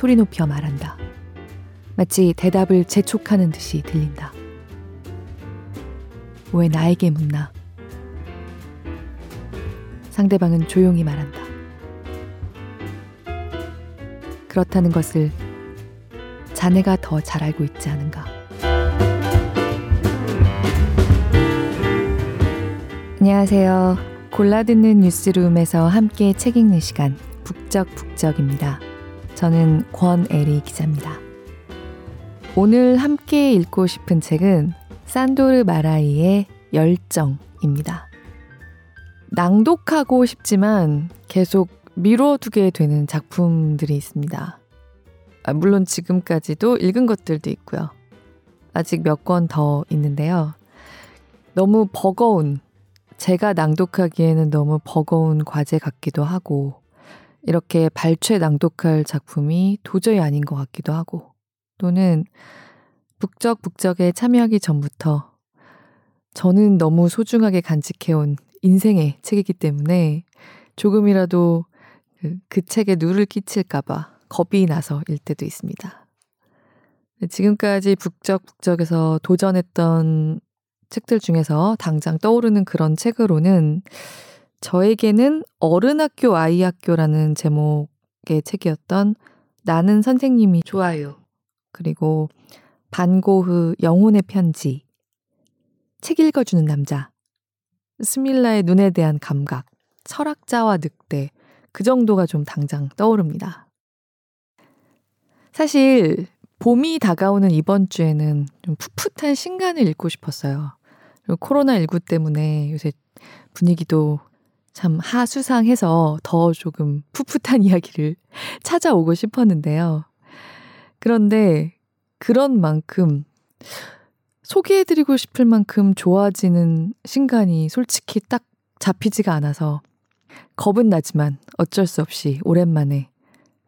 소리 높여 말한다. 마치 대답을 재촉하는 듯이 들린다. 왜 나에게 묻나? 상대방은 조용히 말한다. 그렇다는 것을 자네가 더 잘 알고 있지 않은가? 안녕하세요. 골라듣는 뉴스룸에서 함께 책 읽는 시간, 북적북적입니다. 저는 권애리 기자입니다. 오늘 함께 읽고 싶은 책은 산도르 마라이의 열정입니다. 낭독하고 싶지만 계속 미뤄두게 되는 작품들이 있습니다. 아, 물론 지금까지도 읽은 것들도 있고요. 아직 몇 권 더 있는데요. 너무 버거운, 제가 낭독하기에는 너무 버거운 과제 같기도 하고, 이렇게 발췌 낭독할 작품이 도저히 아닌 것 같기도 하고, 또는 북적북적에 참여하기 전부터 저는 너무 소중하게 간직해온 인생의 책이기 때문에 조금이라도 그, 그 책에 누를 끼칠까봐 겁이 나서 일 때도 있습니다. 지금까지 북적북적에서 도전했던 책들 중에서 당장 떠오르는 그런 책으로는 저에게는 어른학교 아이학교라는 제목의 책이었던 나는 선생님이 좋아요. 그리고 반고흐 영혼의 편지, 책 읽어주는 남자, 스밀라의 눈에 대한 감각, 철학자와 늑대, 그 정도가 좀 당장 떠오릅니다. 사실 봄이 다가오는 이번 주에는 좀 풋풋한 신간을 읽고 싶었어요. 그리고 코로나19 때문에 요새 분위기도 참 하수상해서 더 조금 풋풋한 이야기를 찾아오고 싶었는데요. 그런데 그런 만큼 소개해드리고 싶을 만큼 좋아지는 신간이 솔직히 딱 잡히지가 않아서 겁은 나지만 어쩔 수 없이 오랜만에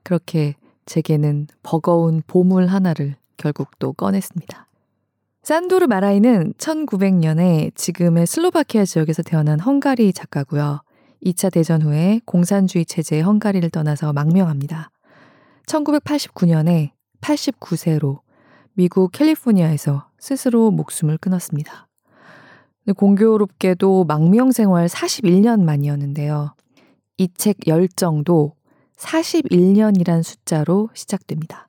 그렇게 제게는 버거운 보물 하나를 결국 또 꺼냈습니다. 산도르 마라이는 1900년에 지금의 슬로바키아 지역에서 태어난 헝가리 작가고요. 2차 대전 후에 공산주의 체제의 헝가리를 떠나서 망명합니다. 1989년에 89세로 미국 캘리포니아에서 스스로 목숨을 끊었습니다. 공교롭게도 망명 생활 41년 만이었는데요. 이 책 열정도 41년이란 숫자로 시작됩니다.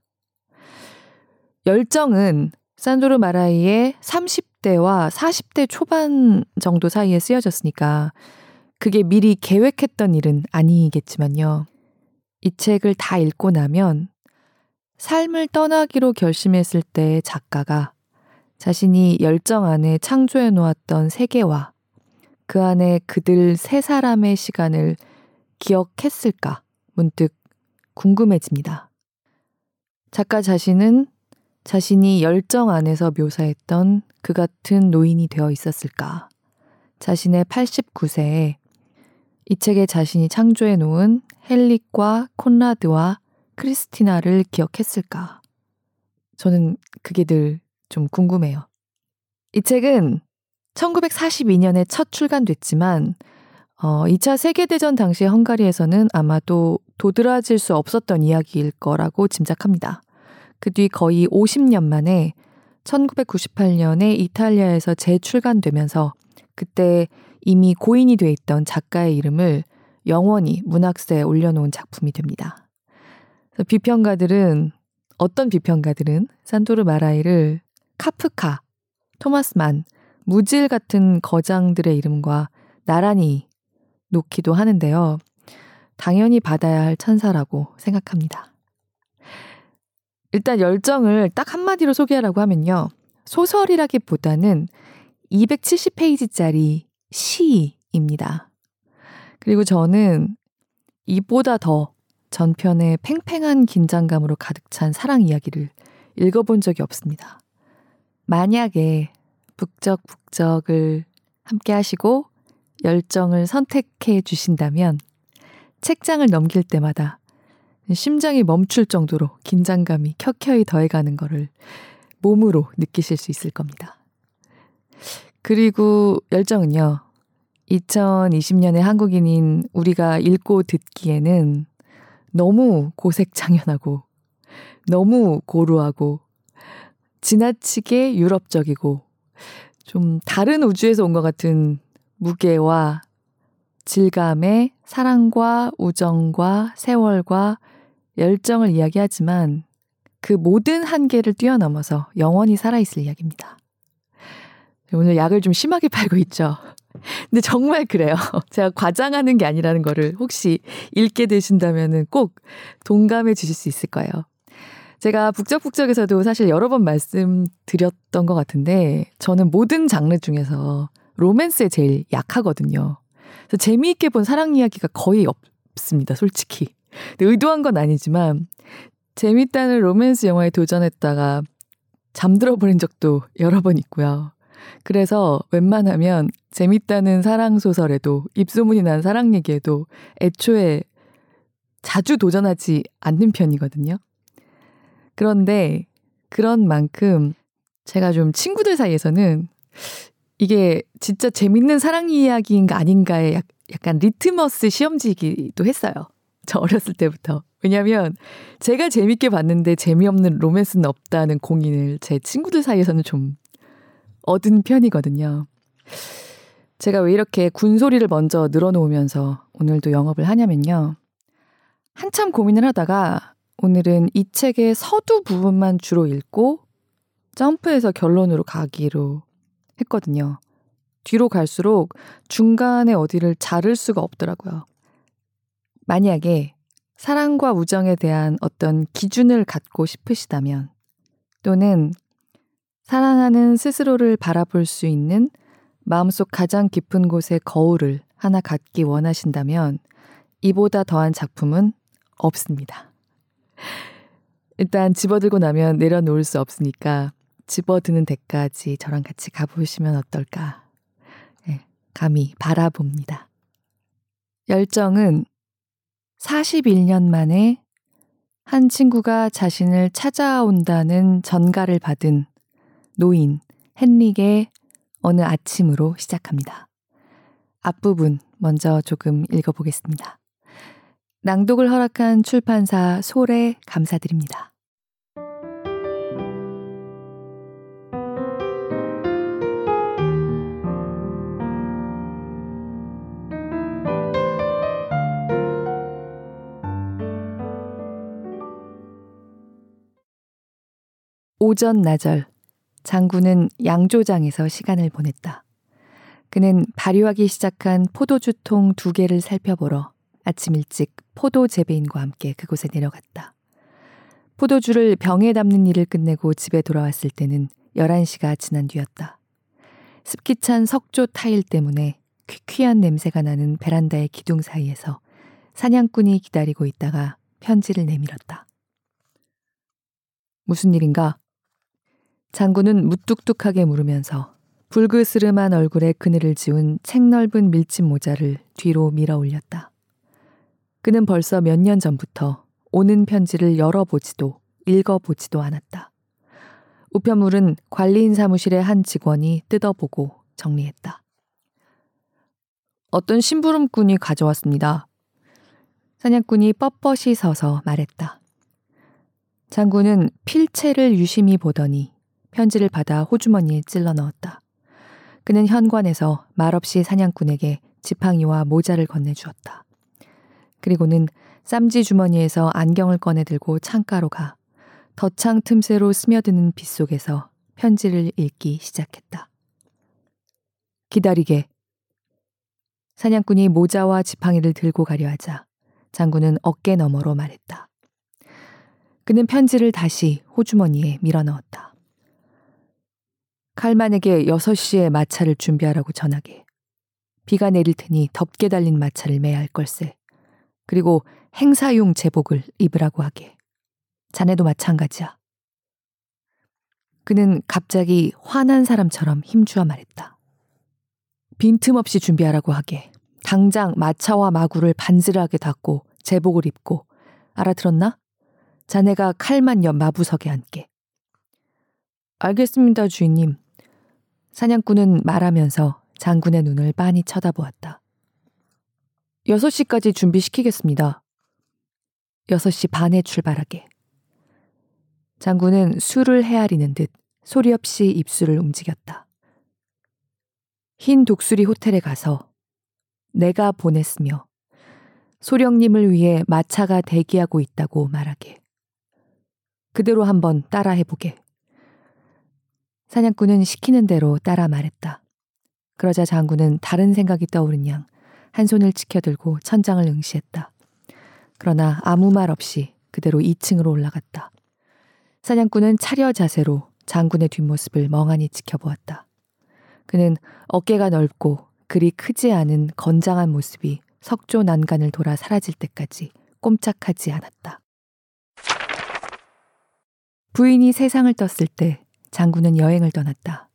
열정은 산도르 마라이의 30대와 40대 초반 정도 사이에 쓰여졌으니까 그게 미리 계획했던 일은 아니겠지만요. 이 책을 다 읽고 나면 삶을 떠나기로 결심했을 때 작가가 자신이 열정 안에 창조해 놓았던 세계와 그 안에 그들 세 사람의 시간을 기억했을까 문득 궁금해집니다. 작가 자신은 자신이 열정 안에서 묘사했던 그 같은 노인이 되어 있었을까? 자신의 89세에 이 책에 자신이 창조해 놓은 헬릭과 콘라드와 크리스티나를 기억했을까? 저는 그게 늘 좀 궁금해요. 이 책은 1942년에 첫 출간됐지만 어, 2차 세계대전 당시 헝가리에서는 아마도 도드라질 수 없었던 이야기일 거라고 짐작합니다. 그 뒤 거의 50년 만에 1998년에 이탈리아에서 재출간되면서 그때 이미 고인이 돼 있던 작가의 이름을 영원히 문학사에 올려놓은 작품이 됩니다. 비평가들은 어떤 비평가들은 산도르 마라이를 카프카, 토마스 만, 무질 같은 거장들의 이름과 나란히 놓기도 하는데요. 당연히 받아야 할 천사라고 생각합니다. 일단 열정을 딱 한마디로 소개하라고 하면요. 소설이라기보다는 270페이지짜리 시입니다. 그리고 저는 이보다 더 전편의 팽팽한 긴장감으로 가득 찬 사랑 이야기를 읽어본 적이 없습니다. 만약에 북적북적을 함께 하시고 열정을 선택해 주신다면 책장을 넘길 때마다 심장이 멈출 정도로 긴장감이 켜켜이 더해가는 것을 몸으로 느끼실 수 있을 겁니다. 그리고 열정은요, 2020년의 한국인인 우리가 읽고 듣기에는 너무 고색장연하고 너무 고루하고 지나치게 유럽적이고 좀 다른 우주에서 온 것 같은 무게와 질감의 사랑과 우정과 세월과 열정을 이야기하지만 그 모든 한계를 뛰어넘어서 영원히 살아있을 이야기입니다. 오늘 약을 좀 심하게 팔고 있죠. 근데 정말 그래요. 제가 과장하는 게 아니라는 거를 혹시 읽게 되신다면 꼭 동감해 주실 수 있을 거예요. 제가 북적북적에서도 사실 여러 번 말씀드렸던 것 같은데 저는 모든 장르 중에서 로맨스에 제일 약하거든요. 그래서 재미있게 본 사랑 이야기가 거의 없습니다, 솔직히. 의도한 건 아니지만 재밌다는 로맨스 영화에 도전했다가 잠들어 버린 적도 여러 번 있고요. 그래서 웬만하면 재밌다는 사랑 소설에도 입소문이 난 사랑 얘기에도 애초에 자주 도전하지 않는 편이거든요. 그런데 그런 만큼 제가 좀 친구들 사이에서는 이게 진짜 재밌는 사랑 이야기인가 아닌가에 약, 약간 리트머스 시험지기도 했어요. 저 어렸을 때부터. 왜냐면 제가 재밌게 봤는데 재미없는 로맨스는 없다는 공인을 제 친구들 사이에서는 좀 얻은 편이거든요. 제가 왜 이렇게 군소리를 먼저 늘어놓으면서 오늘도 영업을 하냐면요. 한참 고민을 하다가 오늘은 이 책의 서두 부분만 주로 읽고 점프해서 결론으로 가기로 했거든요. 뒤로 갈수록 중간에 어디를 자를 수가 없더라고요. 만약에 사랑과 우정에 대한 어떤 기준을 갖고 싶으시다면 또는 사랑하는 스스로를 바라볼 수 있는 마음속 가장 깊은 곳에 거울을 하나 갖기 원하신다면 이보다 더한 작품은 없습니다. 일단 집어들고 나면 내려놓을 수 없으니까 집어드는 데까지 저랑 같이 가보시면 어떨까. 네, 감히 바라봅니다. 열정은 41년 만에 한 친구가 자신을 찾아온다는 전가를 받은 노인 헨릭의 어느 아침으로 시작합니다. 앞부분 먼저 조금 읽어보겠습니다. 낭독을 허락한 출판사 솔에 감사드립니다. 오전 나절 장군은 양조장에서 시간을 보냈다. 그는 발효하기 시작한 포도주 통 두 개를 살펴보러 아침 일찍 포도 재배인과 함께 그곳에 내려갔다. 포도주를 병에 담는 일을 끝내고 집에 돌아왔을 때는 11시가 지난 뒤였다. 습기 찬 석조 타일 때문에 퀴퀴한 냄새가 나는 베란다의 기둥 사이에서 사냥꾼이 기다리고 있다가 편지를 내밀었다. 무슨 일인가? 장군은 무뚝뚝하게 물으면서 불그스름한 얼굴에 그늘을 지운 책 넓은 밀짚 모자를 뒤로 밀어 올렸다. 그는 벌써 몇 년 전부터 오는 편지를 열어보지도 읽어보지도 않았다. 우편물은 관리인 사무실의 한 직원이 뜯어보고 정리했다. 어떤 심부름꾼이 가져왔습니다. 사냥꾼이 뻣뻣이 서서 말했다. 장군은 필체를 유심히 보더니 편지를 받아 호주머니에 찔러 넣었다. 그는 현관에서 말없이 사냥꾼에게 지팡이와 모자를 건네주었다. 그리고는 쌈지 주머니에서 안경을 꺼내 들고 창가로 가 덧창 틈새로 스며드는 빛 속에서 편지를 읽기 시작했다. 기다리게. 사냥꾼이 모자와 지팡이를 들고 가려 하자 장군은 어깨 너머로 말했다. 그는 편지를 다시 호주머니에 밀어 넣었다. 칼만에게 6시에 마차를 준비하라고 전하게. 비가 내릴 테니 덥게 달린 마차를 매야 할 걸세. 그리고 행사용 제복을 입으라고 하게. 자네도 마찬가지야. 그는 갑자기 화난 사람처럼 힘주어 말했다. 빈틈없이 준비하라고 하게. 당장 마차와 마구를 반스하게 닫고 제복을 입고 알아들었나? 자네가 칼만 옆 마부석에 앉게. 알겠습니다, 주인님. 사냥꾼은 말하면서 장군의 눈을 빤히 쳐다보았다. 6시까지 준비시키겠습니다. 6시 반에 출발하게. 장군은 술을 헤아리는 듯 소리 없이 입술을 움직였다. 흰 독수리 호텔에 가서 내가 보냈으며 소령님을 위해 마차가 대기하고 있다고 말하게. 그대로 한번 따라 해보게. 사냥꾼은 시키는 대로 따라 말했다. 그러자 장군은 다른 생각이 떠오른 양 한 손을 치켜들고 천장을 응시했다. 그러나 아무 말 없이 그대로 2층으로 올라갔다. 사냥꾼은 차려 자세로 장군의 뒷모습을 멍하니 지켜보았다. 그는 어깨가 넓고 그리 크지 않은 건장한 모습이 석조 난간을 돌아 사라질 때까지 꼼짝하지 않았다. 부인이 세상을 떴을 때 장군은 여행을 떠났다.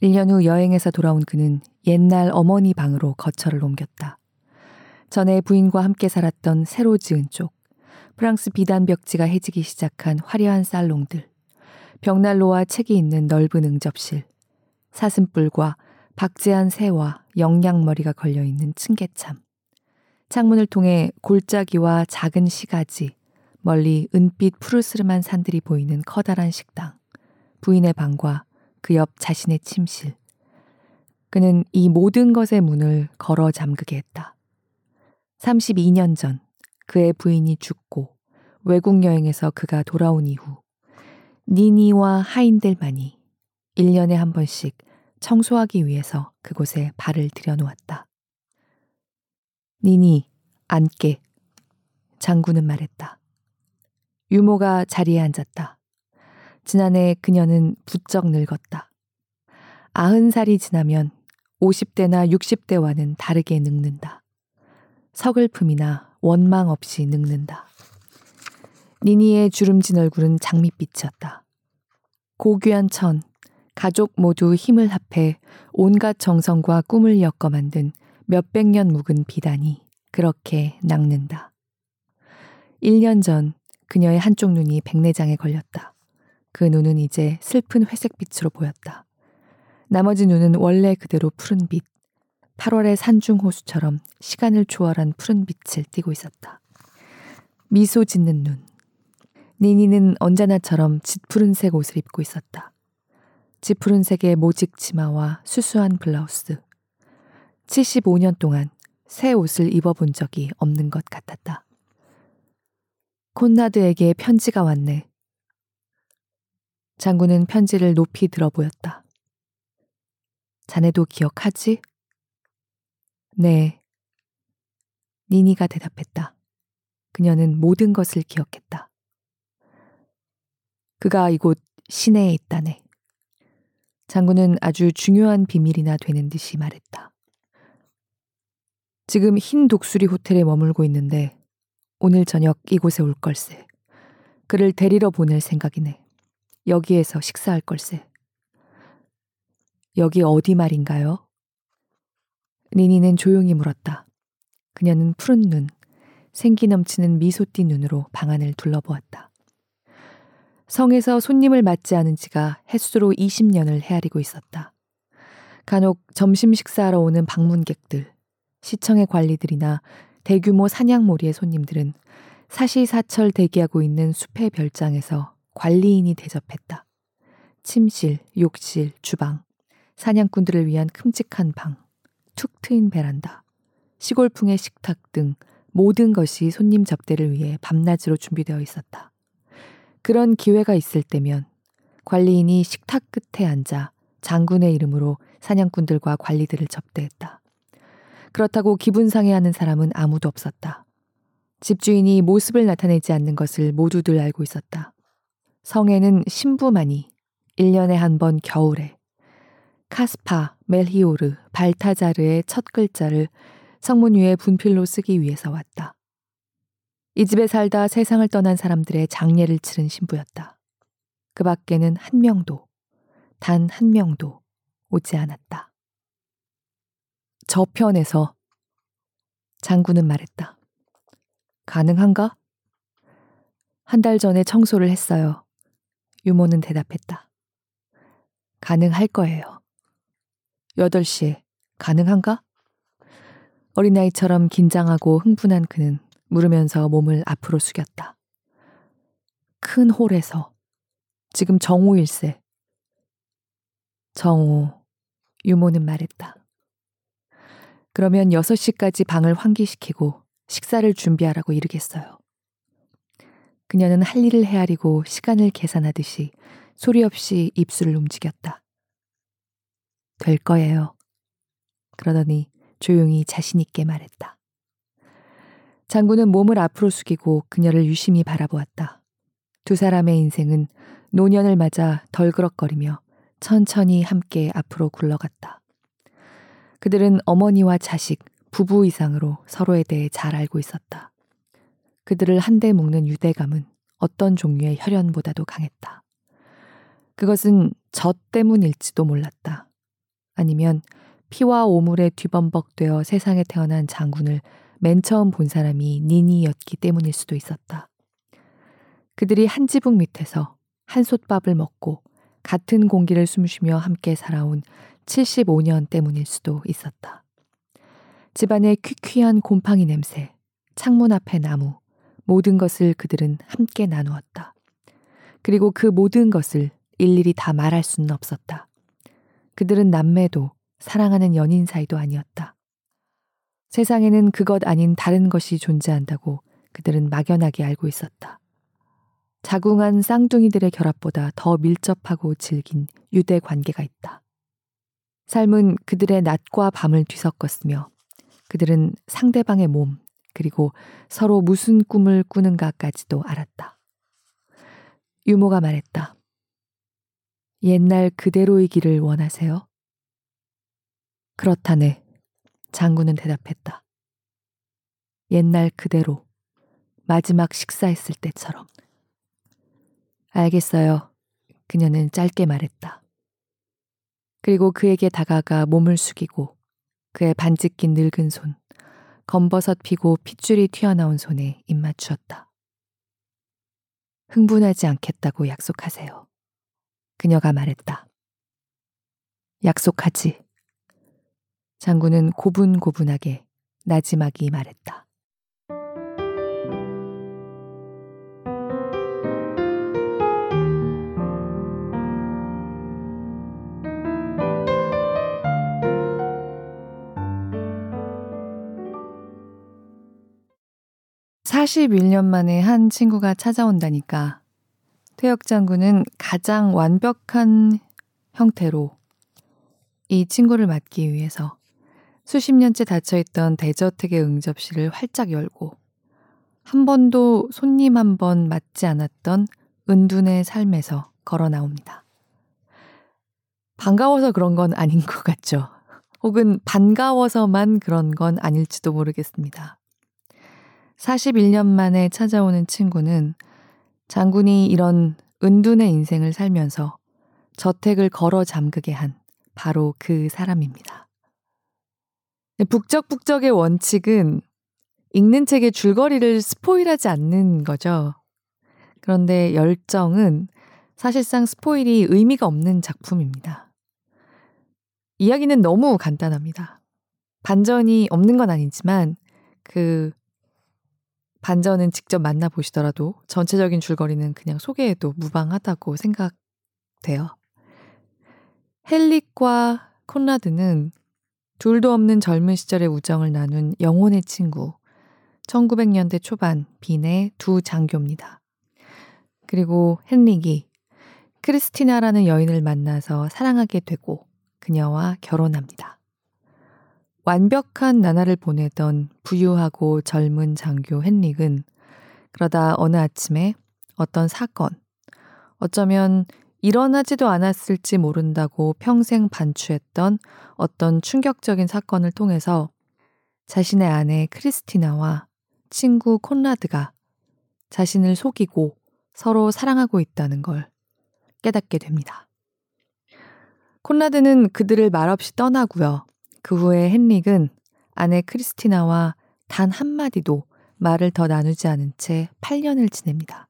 1년 후 여행에서 돌아온 그는 옛날 어머니 방으로 거처를 옮겼다. 전에 부인과 함께 살았던 새로 지은 쪽, 프랑스 비단 벽지가 해지기 시작한 화려한 살롱들, 벽난로와 책이 있는 넓은 응접실, 사슴뿔과 박제한 새와 영양머리가 걸려있는 층계참, 창문을 통해 골짜기와 작은 시가지, 멀리 은빛 푸르스름한 산들이 보이는 커다란 식당, 부인의 방과 그 옆 자신의 침실. 그는 이 모든 것의 문을 걸어 잠그게 했다. 32년 전 그의 부인이 죽고 외국 여행에서 그가 돌아온 이후 니니와 하인들만이 1년에 한 번씩 청소하기 위해서 그곳에 발을 들여놓았다. 니니, 앉게. 장군은 말했다. 유모가 자리에 앉았다. 지난해 그녀는 부쩍 늙었다. 아흔 살이 지나면 50대나 60대와는 다르게 늙는다. 서글픔이나 원망 없이 늙는다. 니니의 주름진 얼굴은 장밋빛이었다. 고귀한 천, 가족 모두 힘을 합해 온갖 정성과 꿈을 엮어 만든 몇백 년 묵은 비단이 그렇게 낚는다. 1년 전 그녀의 한쪽 눈이 백내장에 걸렸다. 그 눈은 이제 슬픈 회색빛으로 보였다. 나머지 눈은 원래 그대로 푸른 빛, 8월의 산중호수처럼 시간을 초월한 푸른 빛을 띠고 있었다. 미소 짓는 눈. 니니는 언제나처럼 짙푸른색 옷을 입고 있었다. 짙푸른색의 모직 치마와 수수한 블라우스. 75년 동안 새 옷을 입어본 적이 없는 것 같았다. 콘나드에게 편지가 왔네. 장군은 편지를 높이 들어 보였다. 자네도 기억하지? 네. 니니가 대답했다. 그녀는 모든 것을 기억했다. 그가 이곳 시내에 있다네. 장군은 아주 중요한 비밀이나 되는 듯이 말했다. 지금 흰 독수리 호텔에 머물고 있는데 오늘 저녁 이곳에 올 걸세. 그를 데리러 보낼 생각이네. 여기에서 식사할 걸세. 여기 어디 말인가요? 니니는 조용히 물었다. 그녀는 푸른 눈, 생기 넘치는 미소 띤 눈으로 방안을 둘러보았다. 성에서 손님을 맞지 않은 지가 햇수로 20년을 헤아리고 있었다. 간혹 점심 식사하러 오는 방문객들, 시청의 관리들이나 대규모 사냥몰이의 손님들은 사시사철 대기하고 있는 숲의 별장에서 관리인이 대접했다. 침실, 욕실, 주방, 사냥꾼들을 위한 큼직한 방, 툭 트인 베란다, 시골풍의 식탁 등 모든 것이 손님 접대를 위해 밤낮으로 준비되어 있었다. 그런 기회가 있을 때면 관리인이 식탁 끝에 앉아 장군의 이름으로 사냥꾼들과 관리들을 접대했다. 그렇다고 기분 상해하는 사람은 아무도 없었다. 집주인이 모습을 나타내지 않는 것을 모두들 알고 있었다. 성에는 신부만이 1년에 한 번 겨울에 카스파, 멜히오르, 발타자르의 첫 글자를 성문 위에 분필로 쓰기 위해서 왔다. 이 집에 살다 세상을 떠난 사람들의 장례를 치른 신부였다. 그 밖에는 한 명도, 단 한 명도 오지 않았다. 저편에서 장군은 말했다. 가능한가? 한 달 전에 청소를 했어요. 유모는 대답했다. 가능할 거예요. 8시에 가능한가? 어린아이처럼 긴장하고 흥분한 그는 물으면서 몸을 앞으로 숙였다. 큰 홀에서 지금 정오일세. 정오, 유모는 말했다. 그러면 6시까지 방을 환기시키고 식사를 준비하라고 이르겠어요. 그녀는 할 일을 헤아리고 시간을 계산하듯이 소리 없이 입술을 움직였다. 될 거예요. 그러더니 조용히 자신있게 말했다. 장군은 몸을 앞으로 숙이고 그녀를 유심히 바라보았다. 두 사람의 인생은 노년을 맞아 덜그럭거리며 천천히 함께 앞으로 굴러갔다. 그들은 어머니와 자식, 부부 이상으로 서로에 대해 잘 알고 있었다. 그들을 한데 묶는 유대감은 어떤 종류의 혈연보다도 강했다. 그것은 저 때문일지도 몰랐다. 아니면 피와 오물에 뒤범벅되어 세상에 태어난 장군을 맨 처음 본 사람이 니니였기 때문일 수도 있었다. 그들이 한 지붕 밑에서 한 솥밥을 먹고 같은 공기를 숨쉬며 함께 살아온 75년 때문일 수도 있었다. 집안의 퀴퀴한 곰팡이 냄새, 창문 앞의 나무, 모든 것을 그들은 함께 나누었다. 그리고 그 모든 것을 일일이 다 말할 수는 없었다. 그들은 남매도 사랑하는 연인 사이도 아니었다. 세상에는 그것 아닌 다른 것이 존재한다고 그들은 막연하게 알고 있었다. 자궁한 쌍둥이들의 결합보다 더 밀접하고 질긴 유대 관계가 있다. 삶은 그들의 낮과 밤을 뒤섞었으며 그들은 상대방의 몸, 그리고 서로 무슨 꿈을 꾸는가까지도 알았다. 유모가 말했다. 옛날 그대로이기를 원하세요? 그렇다네. 장군은 대답했다. 옛날 그대로, 마지막 식사했을 때처럼. 알겠어요. 그녀는 짧게 말했다. 그리고 그에게 다가가 몸을 숙이고 그의 반지 낀 늙은 손, 검버섯 피고 핏줄이 튀어나온 손에 입맞추었다. 흥분하지 않겠다고 약속하세요. 그녀가 말했다. 약속하지. 장군은 고분고분하게 나지막이 말했다. 41년 만에 한 친구가 찾아온다니까 퇴역 장군은 가장 완벽한 형태로 이 친구를 맞기 위해서 수십 년째 닫혀있던 대저택의 응접실을 활짝 열고 한 번도 손님 한 번 맞지 않았던 은둔의 삶에서 걸어 나옵니다. 반가워서 그런 건 아닌 것 같죠. 혹은 반가워서만 그런 건 아닐지도 모르겠습니다. 41년 만에 찾아오는 친구는 장군이 이런 은둔의 인생을 살면서 저택을 걸어 잠그게 한 바로 그 사람입니다. 북적북적의 원칙은 읽는 책의 줄거리를 스포일하지 않는 거죠. 그런데 열정은 사실상 스포일이 의미가 없는 작품입니다. 이야기는 너무 간단합니다. 반전이 없는 건 아니지만 그 반전은 직접 만나보시더라도 전체적인 줄거리는 그냥 소개해도 무방하다고 생각돼요. 헬릭과 콘라드는 둘도 없는 젊은 시절의 우정을 나눈 영혼의 친구, 1900년대 초반 빈의 두 장교입니다. 그리고 헨릭이 크리스티나라는 여인을 만나서 사랑하게 되고 그녀와 결혼합니다. 완벽한 나날을 보내던 부유하고 젊은 장교 헨릭은 그러다 어느 아침에 어떤 사건, 어쩌면 일어나지도 않았을지 모른다고 평생 반추했던 어떤 충격적인 사건을 통해서 자신의 아내 크리스티나와 친구 콘라드가 자신을 속이고 서로 사랑하고 있다는 걸 깨닫게 됩니다. 콘라드는 그들을 말없이 떠나고요. 그 후에 헨릭은 아내 크리스티나와 단 한마디도 말을 더 나누지 않은 채 8년을 지냅니다.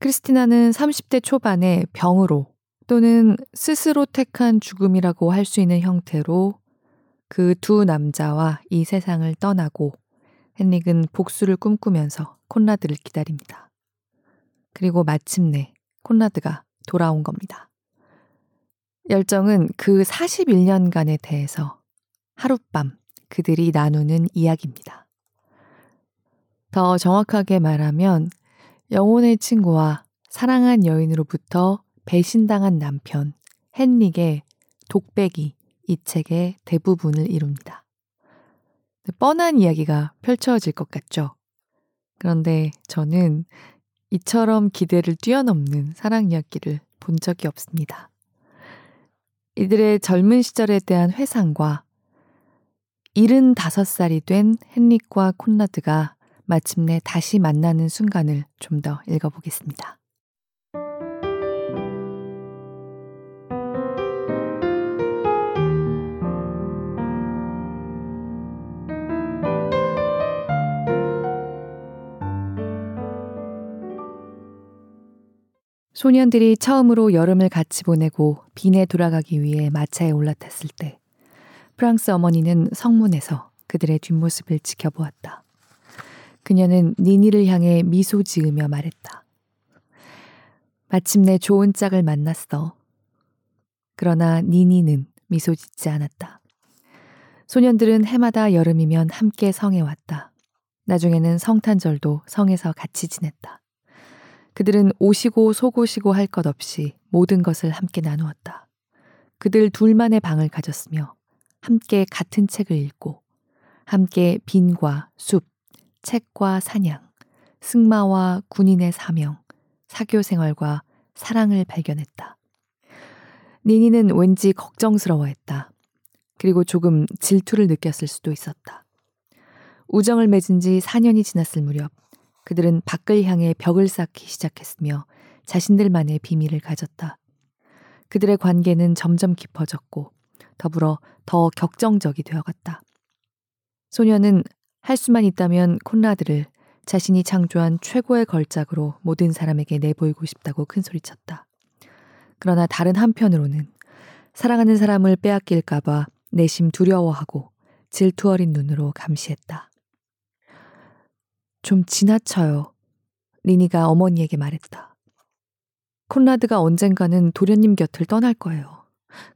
크리스티나는 30대 초반에 병으로 또는 스스로 택한 죽음이라고 할 수 있는 형태로 그 두 남자와 이 세상을 떠나고 헨릭은 복수를 꿈꾸면서 콘라드를 기다립니다. 그리고 마침내 콘라드가 돌아온 겁니다. 열정은 그 41년간에 대해서 하룻밤 그들이 나누는 이야기입니다. 더 정확하게 말하면 영혼의 친구와 사랑한 여인으로부터 배신당한 남편 헨릭의 독백이 이 책의 대부분을 이룹니다. 뻔한 이야기가 펼쳐질 것 같죠? 그런데 저는 이처럼 기대를 뛰어넘는 사랑 이야기를 본 적이 없습니다. 이들의 젊은 시절에 대한 회상과 75살이 된 헨릭과 콘라드가 마침내 다시 만나는 순간을 좀 더 읽어보겠습니다. 소년들이 처음으로 여름을 같이 보내고 빈에 돌아가기 위해 마차에 올라탔을 때 프랑스 어머니는 성문에서 그들의 뒷모습을 지켜보았다. 그녀는 니니를 향해 미소 지으며 말했다. 마침내 좋은 짝을 만났어. 그러나 니니는 미소 짓지 않았다. 소년들은 해마다 여름이면 함께 성에 왔다. 나중에는 성탄절도 성에서 같이 지냈다. 그들은 오시고 속오시고 할 것 없이 모든 것을 함께 나누었다. 그들 둘만의 방을 가졌으며 함께 같은 책을 읽고 함께 빈과 숲, 책과 사냥, 승마와 군인의 사명, 사교 생활과 사랑을 발견했다. 니니는 왠지 걱정스러워했다. 그리고 조금 질투를 느꼈을 수도 있었다. 우정을 맺은 지 4년이 지났을 무렵 그들은 밖을 향해 벽을 쌓기 시작했으며 자신들만의 비밀을 가졌다. 그들의 관계는 점점 깊어졌고 더불어 더 격정적이 되어갔다. 소녀는 할 수만 있다면 콘라드를 자신이 창조한 최고의 걸작으로 모든 사람에게 내보이고 싶다고 큰소리쳤다. 그러나 다른 한편으로는 사랑하는 사람을 빼앗길까봐 내심 두려워하고 질투 어린 눈으로 감시했다. 좀 지나쳐요. 리니가 어머니에게 말했다. 콘라드가 언젠가는 도련님 곁을 떠날 거예요.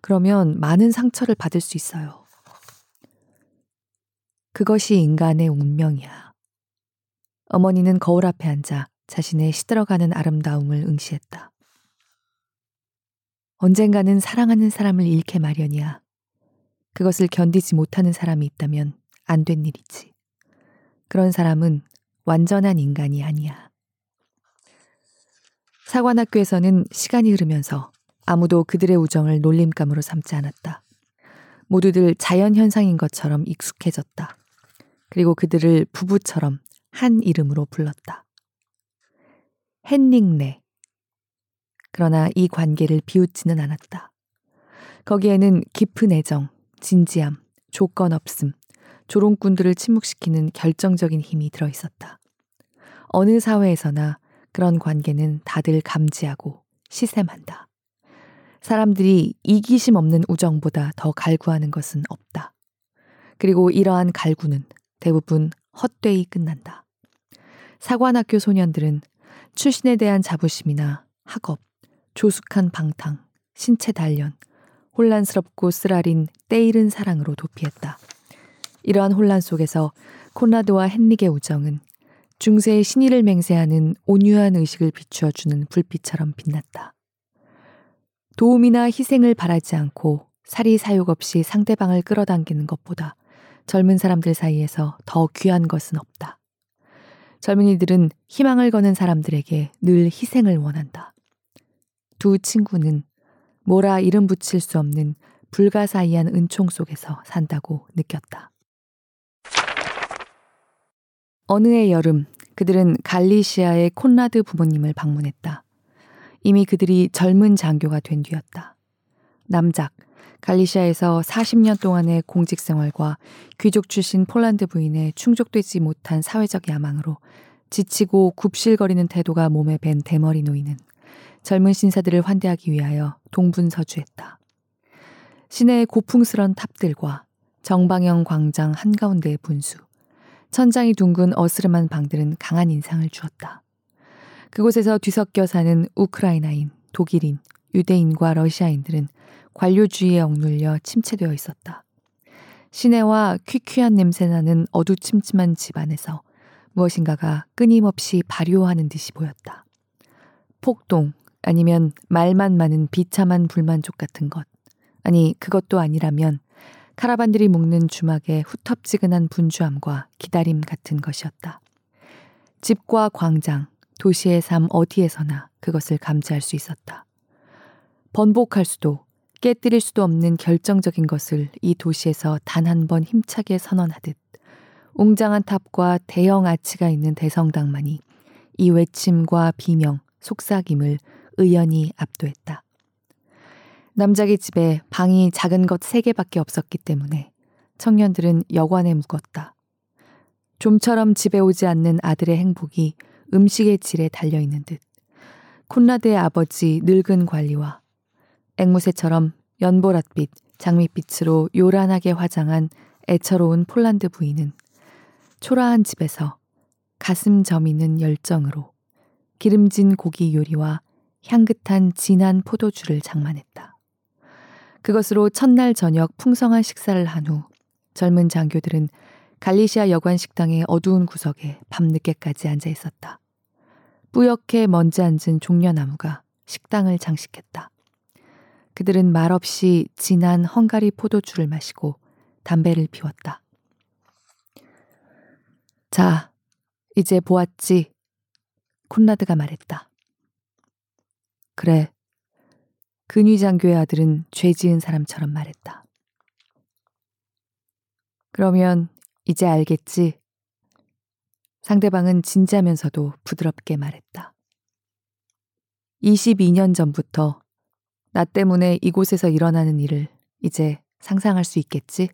그러면 많은 상처를 받을 수 있어요. 그것이 인간의 운명이야. 어머니는 거울 앞에 앉아 자신의 시들어가는 아름다움을 응시했다. 언젠가는 사랑하는 사람을 잃게 마련이야. 그것을 견디지 못하는 사람이 있다면 안 된 일이지. 그런 사람은 완전한 인간이 아니야. 사관학교에서는 시간이 흐르면서 아무도 그들의 우정을 놀림감으로 삼지 않았다. 모두들 자연 현상인 것처럼 익숙해졌다. 그리고 그들을 부부처럼 한 이름으로 불렀다. 헨링네. 그러나 이 관계를 비웃지는 않았다. 거기에는 깊은 애정, 진지함, 조건 없음, 조롱꾼들을 침묵시키는 결정적인 힘이 들어 있었다. 어느 사회에서나 그런 관계는 다들 감지하고 시샘한다. 사람들이 이기심 없는 우정보다 더 갈구하는 것은 없다. 그리고 이러한 갈구는 대부분 헛되이 끝난다. 사관학교 소년들은 출신에 대한 자부심이나 학업, 조숙한 방탕, 신체 단련, 혼란스럽고 쓰라린 때이른 사랑으로 도피했다. 이러한 혼란 속에서 콘라드와 헨릭의 우정은 중세의 신의를 맹세하는 온유한 의식을 비추어주는 불빛처럼 빛났다. 도움이나 희생을 바라지 않고 사리 사욕 없이 상대방을 끌어당기는 것보다 젊은 사람들 사이에서 더 귀한 것은 없다. 젊은이들은 희망을 거는 사람들에게 늘 희생을 원한다. 두 친구는 뭐라 이름 붙일 수 없는 불가사의한 은총 속에서 산다고 느꼈다. 어느 해 여름, 그들은 갈리시아의 콘라드 부모님을 방문했다. 이미 그들이 젊은 장교가 된 뒤였다. 남작, 갈리시아에서 40년 동안의 공직 생활과 귀족 출신 폴란드 부인의 충족되지 못한 사회적 야망으로 지치고 굽실거리는 태도가 몸에 밴 대머리 노인은 젊은 신사들을 환대하기 위하여 동분서주했다. 시내의 고풍스런 탑들과 정방형 광장 한가운데의 분수, 천장이 둥근 어스름한 방들은 강한 인상을 주었다. 그곳에서 뒤섞여 사는 우크라이나인, 독일인, 유대인과 러시아인들은 관료주의에 억눌려 침체되어 있었다. 시내와 퀴퀴한 냄새나는 어두침침한 집 안에서 무엇인가가 끊임없이 발효하는 듯이 보였다. 폭동 아니면 말만 많은 비참한 불만족 같은 것. 아니, 그것도 아니라면 카라반들이 묶는 주막의 후텁지근한 분주함과 기다림 같은 것이었다. 집과 광장, 도시의 삶 어디에서나 그것을 감지할 수 있었다. 번복할 수도 깨뜨릴 수도 없는 결정적인 것을 이 도시에서 단 한 번 힘차게 선언하듯 웅장한 탑과 대형 아치가 있는 대성당만이 이 외침과 비명, 속삭임을 의연히 압도했다. 남자기 집에 방이 작은 것 세 개밖에 없었기 때문에 청년들은 여관에 묵었다. 좀처럼 집에 오지 않는 아들의 행복이 음식의 질에 달려있는 듯 콘라드의 아버지 늙은 관리와 앵무새처럼 연보랏빛, 장밋빛으로 요란하게 화장한 애처로운 폴란드 부인은 초라한 집에서 가슴 저미는 열정으로 기름진 고기 요리와 향긋한 진한 포도주를 장만했다. 그것으로 첫날 저녁 풍성한 식사를 한 후 젊은 장교들은 갈리시아 여관 식당의 어두운 구석에 밤늦게까지 앉아 있었다. 뿌옇게 먼지 앉은 종려나무가 식당을 장식했다. 그들은 말없이 진한 헝가리 포도주를 마시고 담배를 피웠다. 자, 이제 보았지. 콘라드가 말했다. 그래. 근위 장교의 아들은 죄 지은 사람처럼 말했다. 그러면 이제 알겠지. 상대방은 진지하면서도 부드럽게 말했다. 22년 전부터 나 때문에 이곳에서 일어나는 일을 이제 상상할 수 있겠지?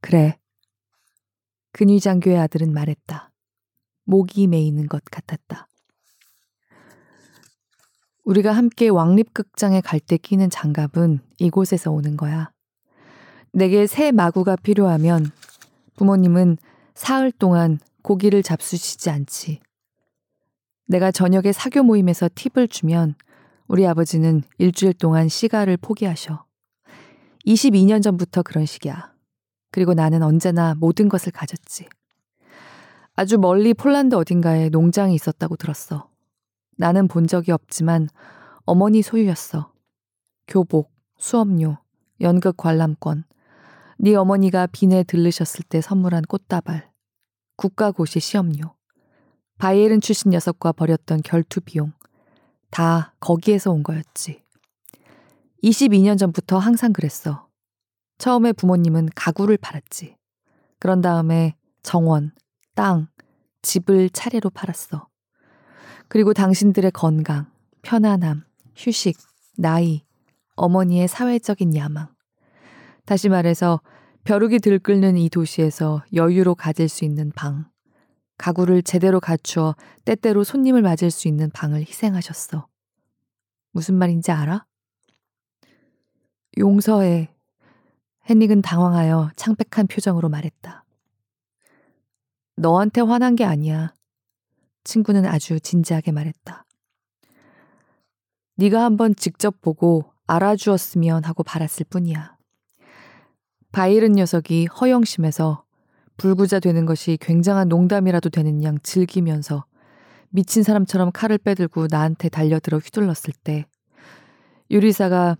그래. 근위장교의 아들은 말했다. 목이 메이는 것 같았다. 우리가 함께 왕립극장에 갈 때 끼는 장갑은 이곳에서 오는 거야. 내게 새 마구가 필요하면 부모님은 사흘 동안 고기를 잡수시지 않지. 내가 저녁에 사교 모임에서 팁을 주면 우리 아버지는 일주일 동안 시가를 포기하셔. 22년 전부터 그런 식이야. 그리고 나는 언제나 모든 것을 가졌지. 아주 멀리 폴란드 어딘가에 농장이 있었다고 들었어. 나는 본 적이 없지만 어머니 소유였어. 교복, 수업료, 연극 관람권, 네 어머니가 빈에 들르셨을 때 선물한 꽃다발, 국가고시 시험료, 바이에른 출신 녀석과 벌였던 결투 비용, 다 거기에서 온 거였지. 22년 전부터 항상 그랬어. 처음에 부모님은 가구를 팔았지. 그런 다음에 정원, 땅, 집을 차례로 팔았어. 그리고 당신들의 건강, 편안함, 휴식, 나이, 어머니의 사회적인 야망. 다시 말해서 벼룩이 들끓는 이 도시에서 여유로 가질 수 있는 방, 가구를 제대로 갖추어 때때로 손님을 맞을 수 있는 방을 희생하셨어. 무슨 말인지 알아? 용서해. 헨릭은 당황하여 창백한 표정으로 말했다. 너한테 화난 게 아니야. 친구는 아주 진지하게 말했다. 네가 한번 직접 보고 알아주었으면 하고 바랐을 뿐이야. 바이른 녀석이 허영심에서 불구자 되는 것이 굉장한 농담이라도 되는 양 즐기면서 미친 사람처럼 칼을 빼들고 나한테 달려들어 휘둘렀을 때 유리사가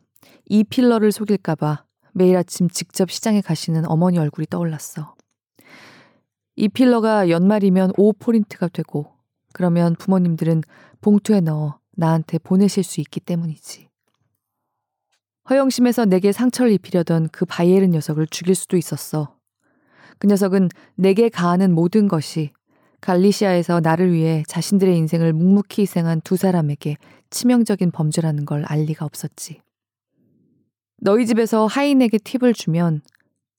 이 필러를 속일까봐 매일 아침 직접 시장에 가시는 어머니 얼굴이 떠올랐어. 이 필러가 연말이면 5포린트가 되고 그러면 부모님들은 봉투에 넣어 나한테 보내실 수 있기 때문이지. 허영심에서 내게 상처를 입히려던 그 바이에른 녀석을 죽일 수도 있었어. 그 녀석은 내게 가하는 모든 것이 갈리시아에서 나를 위해 자신들의 인생을 묵묵히 희생한 두 사람에게 치명적인 범죄라는 걸 알 리가 없었지. 너희 집에서 하인에게 팁을 주면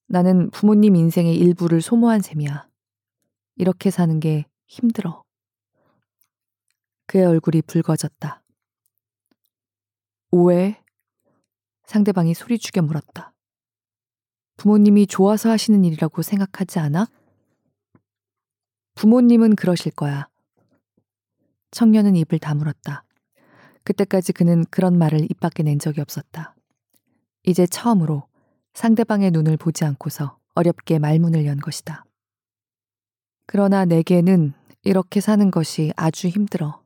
나는 부모님 인생의 일부를 소모한 셈이야. 이렇게 사는 게 힘들어. 그의 얼굴이 붉어졌다. 오해? 상대방이 소리 죽여 물었다. 부모님이 좋아서 하시는 일이라고 생각하지 않아? 부모님은 그러실 거야. 청년은 입을 다물었다. 그때까지 그는 그런 말을 입 밖에 낸 적이 없었다. 이제 처음으로 상대방의 눈을 보지 않고서 어렵게 말문을 연 것이다. 그러나 내게는 이렇게 사는 것이 아주 힘들어.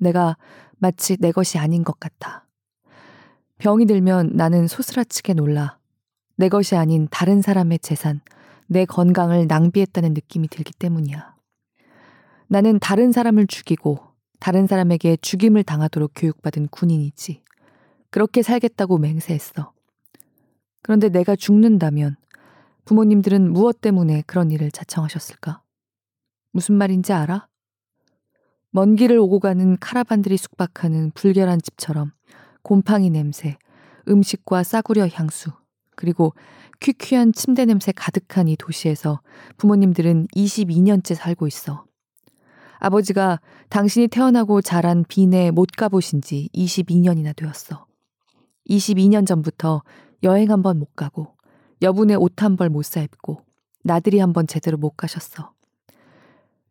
내가 마치 내 것이 아닌 것 같아. 병이 들면 나는 소스라치게 놀라. 내 것이 아닌 다른 사람의 재산, 내 건강을 낭비했다는 느낌이 들기 때문이야. 나는 다른 사람을 죽이고 다른 사람에게 죽임을 당하도록 교육받은 군인이지. 그렇게 살겠다고 맹세했어. 그런데 내가 죽는다면 부모님들은 무엇 때문에 그런 일을 자청하셨을까? 무슨 말인지 알아? 먼 길을 오고 가는 카라반들이 숙박하는 불결한 집처럼 곰팡이 냄새, 음식과 싸구려 향수, 그리고 퀴퀴한 침대 냄새 가득한 이 도시에서 부모님들은 22년째 살고 있어. 아버지가 당신이 태어나고 자란 빈에 못 가보신 지 22년이나 되었어. 22년 전부터 여행 한 번 못 가고, 여분의 옷 한 벌 못 사 입고, 나들이 한 번 제대로 못 가셨어.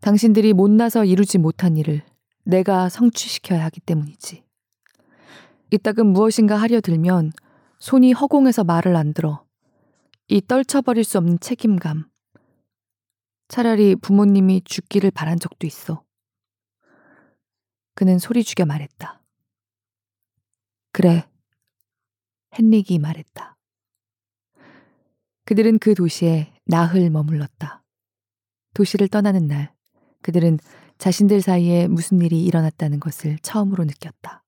당신들이 못나서 이루지 못한 일을 내가 성취시켜야 하기 때문이지. 이따금 무엇인가 하려 들면 손이 허공에서 말을 안 들어. 이 떨쳐버릴 수 없는 책임감. 차라리 부모님이 죽기를 바란 적도 있어. 그는 소리 죽여 말했다. 그래. 헨릭이 말했다. 그들은 그 도시에 나흘 머물렀다. 도시를 떠나는 날, 그들은 자신들 사이에 무슨 일이 일어났다는 것을 처음으로 느꼈다.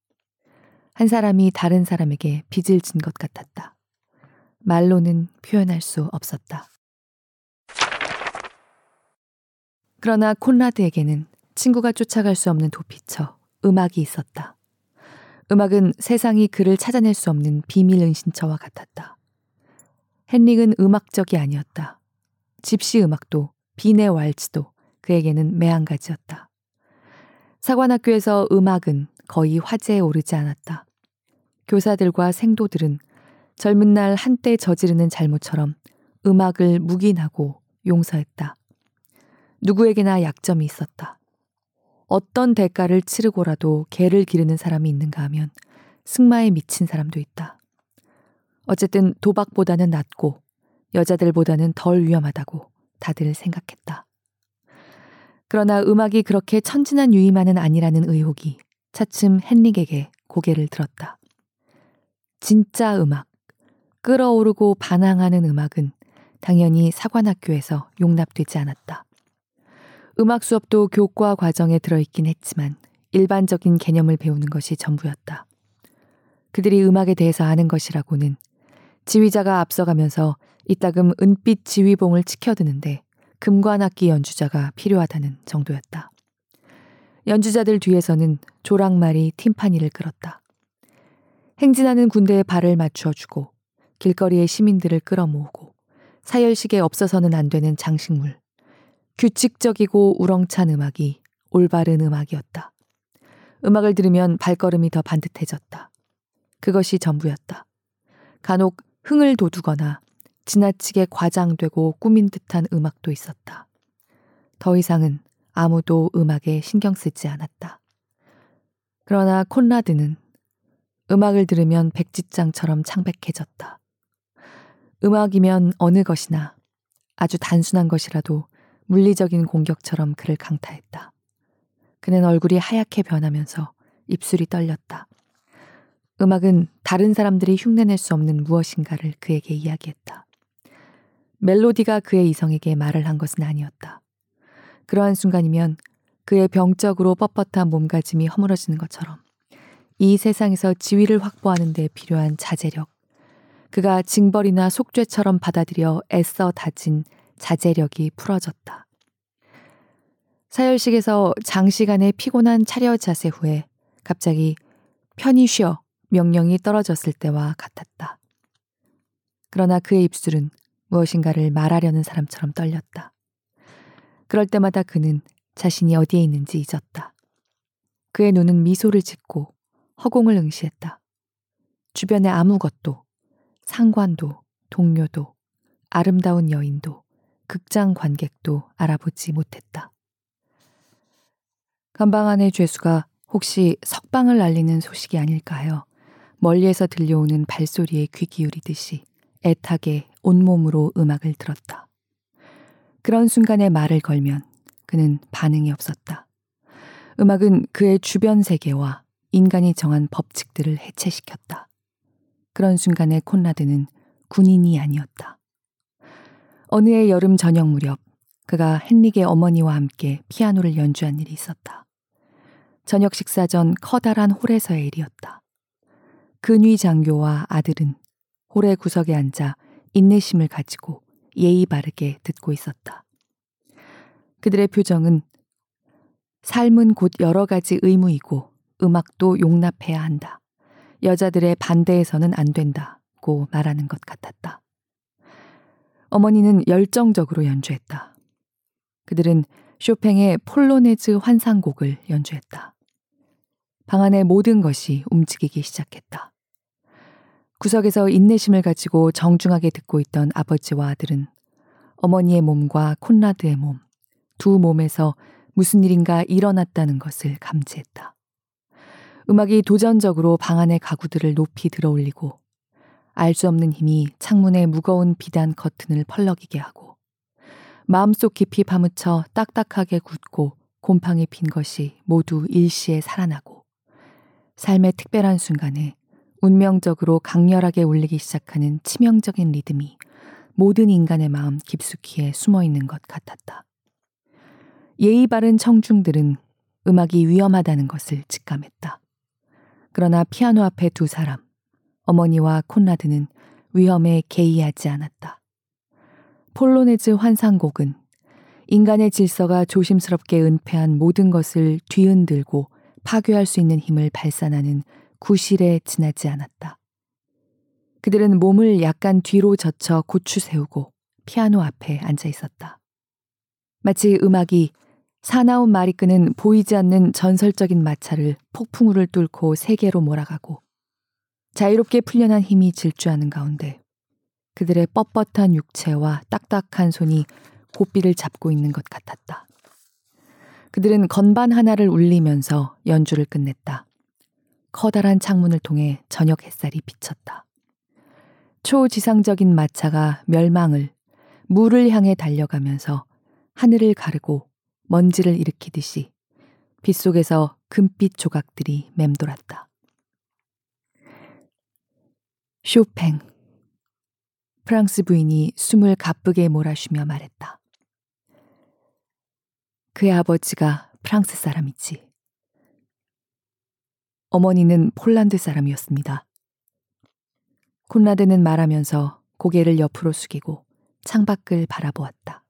한 사람이 다른 사람에게 빚을 진 것 같았다. 말로는 표현할 수 없었다. 그러나 콘라드에게는 친구가 쫓아갈 수 없는 도피처, 음악이 있었다. 음악은 세상이 그를 찾아낼 수 없는 비밀 은신처와 같았다. 헨릭은 음악적이 아니었다. 집시 음악도, 비네 왈츠도 그에게는 매한가지였다. 사관학교에서 음악은 거의 화제에 오르지 않았다. 교사들과 생도들은 젊은 날 한때 저지르는 잘못처럼 음악을 묵인하고 용서했다. 누구에게나 약점이 있었다. 어떤 대가를 치르고라도 개를 기르는 사람이 있는가 하면 승마에 미친 사람도 있다. 어쨌든 도박보다는 낫고 여자들보다는 덜 위험하다고 다들 생각했다. 그러나 음악이 그렇게 천진한 유의만은 아니라는 의혹이 차츰 헨릭에게 고개를 들었다. 진짜 음악, 끌어오르고 반항하는 음악은 당연히 사관학교에서 용납되지 않았다. 음악 수업도 교과 과정에 들어있긴 했지만 일반적인 개념을 배우는 것이 전부였다. 그들이 음악에 대해서 아는 것이라고는 지휘자가 앞서가면서 이따금 은빛 지휘봉을 치켜드는데 금관악기 연주자가 필요하다는 정도였다. 연주자들 뒤에서는 조랑말이 팀파니를 끌었다. 행진하는 군대에 발을 맞추어주고 길거리의 시민들을 끌어모으고 사열식에 없어서는 안 되는 장식물, 규칙적이고 우렁찬 음악이 올바른 음악이었다. 음악을 들으면 발걸음이 더 반듯해졌다. 그것이 전부였다. 간혹 흥을 돋우거나 지나치게 과장되고 꾸민 듯한 음악도 있었다. 더 이상은 아무도 음악에 신경 쓰지 않았다. 그러나 콘라드는 음악을 들으면 백지장처럼 창백해졌다. 음악이면 어느 것이나 아주 단순한 것이라도 물리적인 공격처럼 그를 강타했다. 그는 얼굴이 하얗게 변하면서 입술이 떨렸다. 음악은 다른 사람들이 흉내낼 수 없는 무엇인가를 그에게 이야기했다. 멜로디가 그의 이성에게 말을 한 것은 아니었다. 그러한 순간이면 그의 병적으로 뻣뻣한 몸가짐이 허물어지는 것처럼 이 세상에서 지위를 확보하는 데 필요한 자제력, 그가 징벌이나 속죄처럼 받아들여 애써 다진 자제력이 풀어졌다. 사열식에서 장시간의 피곤한 차려 자세 후에 갑자기 편히 쉬어 명령이 떨어졌을 때와 같았다. 그러나 그의 입술은 무엇인가를 말하려는 사람처럼 떨렸다. 그럴 때마다 그는 자신이 어디에 있는지 잊었다. 그의 눈은 미소를 짓고 허공을 응시했다. 주변에 아무것도, 상관도, 동료도, 아름다운 여인도, 극장 관객도 알아보지 못했다. 건방 안의 죄수가 혹시 석방을 알리는 소식이 아닐까요? 멀리에서 들려오는 발소리에 귀 기울이듯이 애타게 온몸으로 음악을 들었다. 그런 순간에 말을 걸면 그는 반응이 없었다. 음악은 그의 주변 세계와 인간이 정한 법칙들을 해체시켰다. 그런 순간에 콘라드는 군인이 아니었다. 어느 해 여름 저녁 무렵 그가 헨릭의 어머니와 함께 피아노를 연주한 일이 있었다. 저녁 식사 전 커다란 홀에서의 일이었다. 근위 장교와 아들은 홀의 구석에 앉아 인내심을 가지고 예의 바르게 듣고 있었다. 그들의 표정은 삶은 곧 여러 가지 의무이고 음악도 용납해야 한다. 여자들의 반대에서는 안 된다고 말하는 것 같았다. 어머니는 열정적으로 연주했다. 그들은 쇼팽의 폴로네즈 환상곡을 연주했다. 방 안의 모든 것이 움직이기 시작했다. 구석에서 인내심을 가지고 정중하게 듣고 있던 아버지와 아들은 어머니의 몸과 콘라드의 몸, 두 몸에서 무슨 일인가 일어났다는 것을 감지했다. 음악이 도전적으로 방 안의 가구들을 높이 들어올리고 알 수 없는 힘이 창문의 무거운 비단 커튼을 펄럭이게 하고 마음속 깊이 파묻혀 딱딱하게 굳고 곰팡이 핀 것이 모두 일시에 살아나고 삶의 특별한 순간에 운명적으로 강렬하게 울리기 시작하는 치명적인 리듬이 모든 인간의 마음 깊숙이에 숨어 있는 것 같았다. 예의 바른 청중들은 음악이 위험하다는 것을 직감했다. 그러나 피아노 앞에 두 사람, 어머니와 콘라드는 위험에 개의하지 않았다. 폴로네즈 환상곡은 인간의 질서가 조심스럽게 은폐한 모든 것을 뒤흔들고 파괴할 수 있는 힘을 발산하는 구실에 지나지 않았다. 그들은 몸을 약간 뒤로 젖혀 고추 세우고 피아노 앞에 앉아 있었다. 마치 음악이 사나운 말이 끄는 보이지 않는 전설적인 마차를 폭풍우를 뚫고 세계로 몰아가고 자유롭게 풀려난 힘이 질주하는 가운데 그들의 뻣뻣한 육체와 딱딱한 손이 고삐를 잡고 있는 것 같았다. 그들은 건반 하나를 울리면서 연주를 끝냈다. 커다란 창문을 통해 저녁 햇살이 비쳤다. 초지상적인 마차가 멸망을 물을 향해 달려가면서 하늘을 가르고 먼지를 일으키듯이 빗속에서 금빛 조각들이 맴돌았다. 쇼팽. 프랑스 부인이 숨을 가쁘게 몰아쉬며 말했다. 그의 아버지가 프랑스 사람이지. 어머니는 폴란드 사람이었습니다. 콘라드는 말하면서 고개를 옆으로 숙이고 창밖을 바라보았다.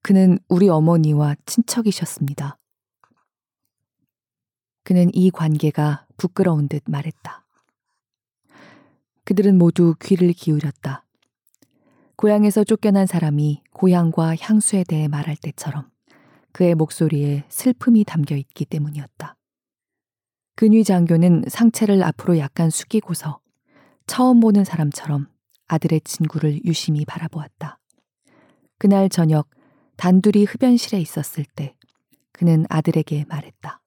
그는 우리 어머니와 친척이셨습니다. 그는 이 관계가 부끄러운 듯 말했다. 그들은 모두 귀를 기울였다. 고향에서 쫓겨난 사람이 고향과 향수에 대해 말할 때처럼 그의 목소리에 슬픔이 담겨 있기 때문이었다. 근위 장교는 상체를 앞으로 약간 숙이고서 처음 보는 사람처럼 아들의 친구를 유심히 바라보았다. 그날 저녁 단둘이 흡연실에 있었을 때 그는 아들에게 말했다.